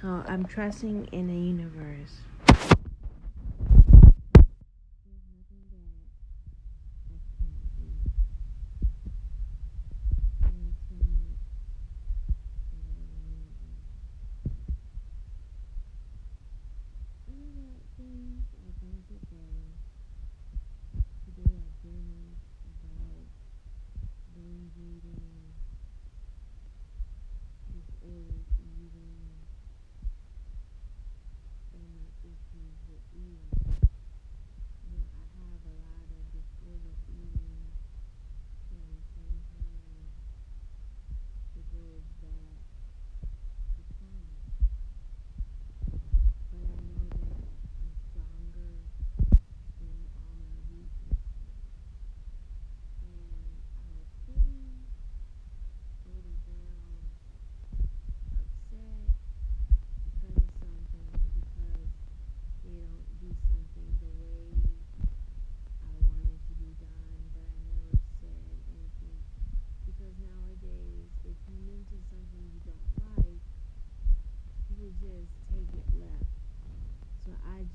So I'm trusting in the universe.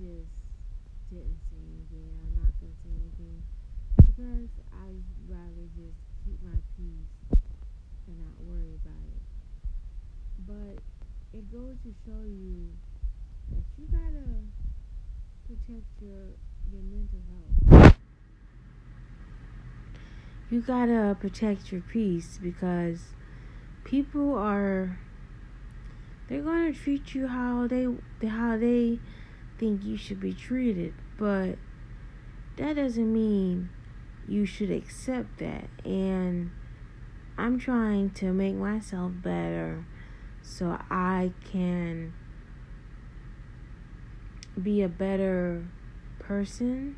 Just didn't say anything. I'm not gonna say anything because I'd rather just keep my peace and not worry about it. But it goes to show you that you gotta protect your your mental health. You gotta protect your peace because people are they're gonna treat you how they how they think you should be treated, but that doesn't mean you should accept that. And I'm trying to make myself better so I can be a better person,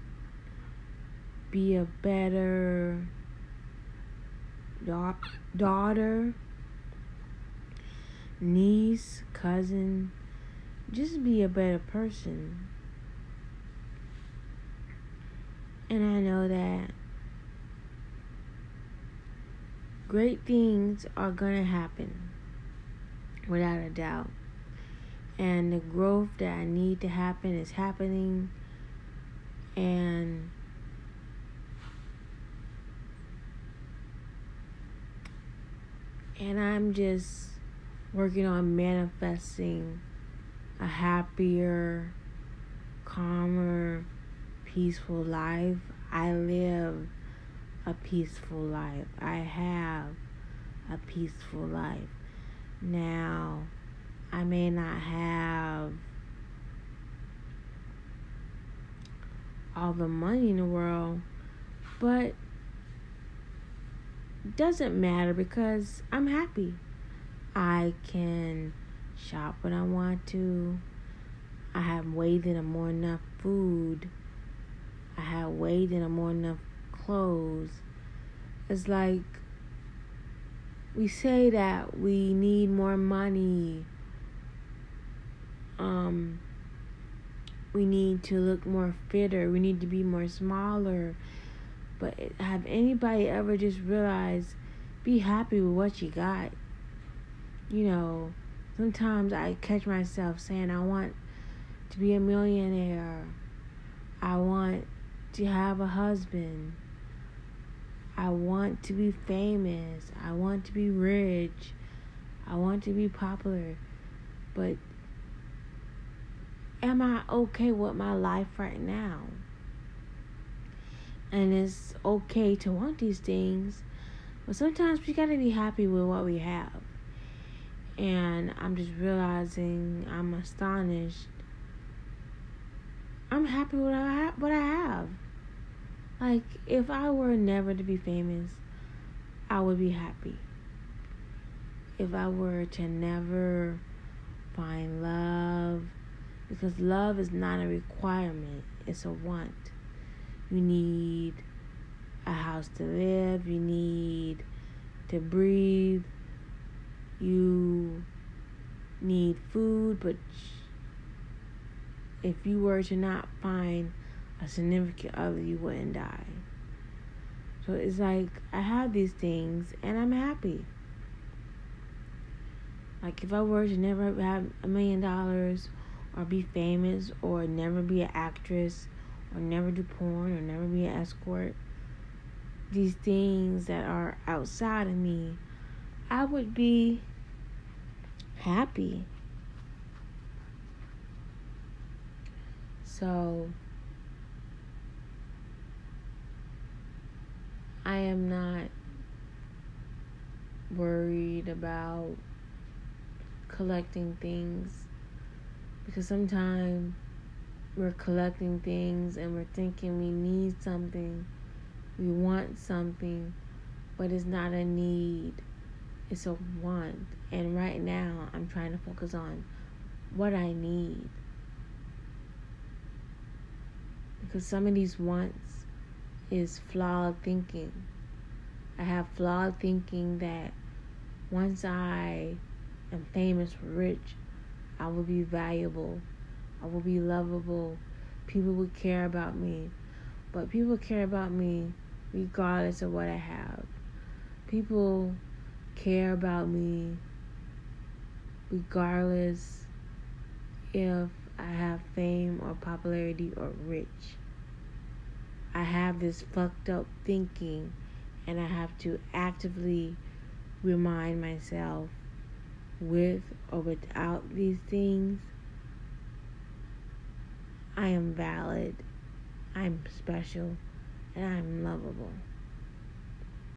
be a better da- daughter, niece, cousin, just be a better person. And I know that great things are going to happen without a doubt. And the growth that I need to happen is happening. And and I'm just working on manifesting a happier, calmer, peaceful life. I live a peaceful life. I have a peaceful life. Now, I may not have all the money in the world, but doesn't matter because I'm happy. I can shop when I want to. I have way than more enough food. I have way than more enough clothes. It's like we say that we need more money. Um, we need to look more fitter. We need to be more smaller. But have anybody ever just realized be happy with what you got? You know, Sometimes I catch myself saying, I want to be a millionaire. I want to have a husband. I want to be famous. I want to be rich. I want to be popular. But am I okay with my life right now? And it's okay to want these things, but sometimes we gotta be happy with what we have and I'm just realizing I'm astonished. I'm happy with what I have, what I have. Like if I were never to be famous, I would be happy. If I were to never find love, because love is not a requirement, it's a want. You need a house to live, you need to breathe, you need food, but if you were to not find a significant other, you wouldn't die. So it's like I have these things and I'm happy. Like if I were to never have a million dollars or be famous or never be an actress or never do porn or never be an escort, these things that are outside of me, I would be happy. So I am not worried about collecting things because sometimes we're collecting things and we're thinking we need something, we want something, but it's not a need, it's a want. And right now, I'm trying to focus on what I need. Because some of these wants is flawed thinking. I have flawed thinking that once I am famous, rich, I will be valuable. I will be lovable. People will care about me. But people care about me regardless of what I have. People care about me regardless if I have fame or popularity or rich. I have this fucked up thinking and I have to actively remind myself with or without these things, I am valid, I'm special, and I'm lovable.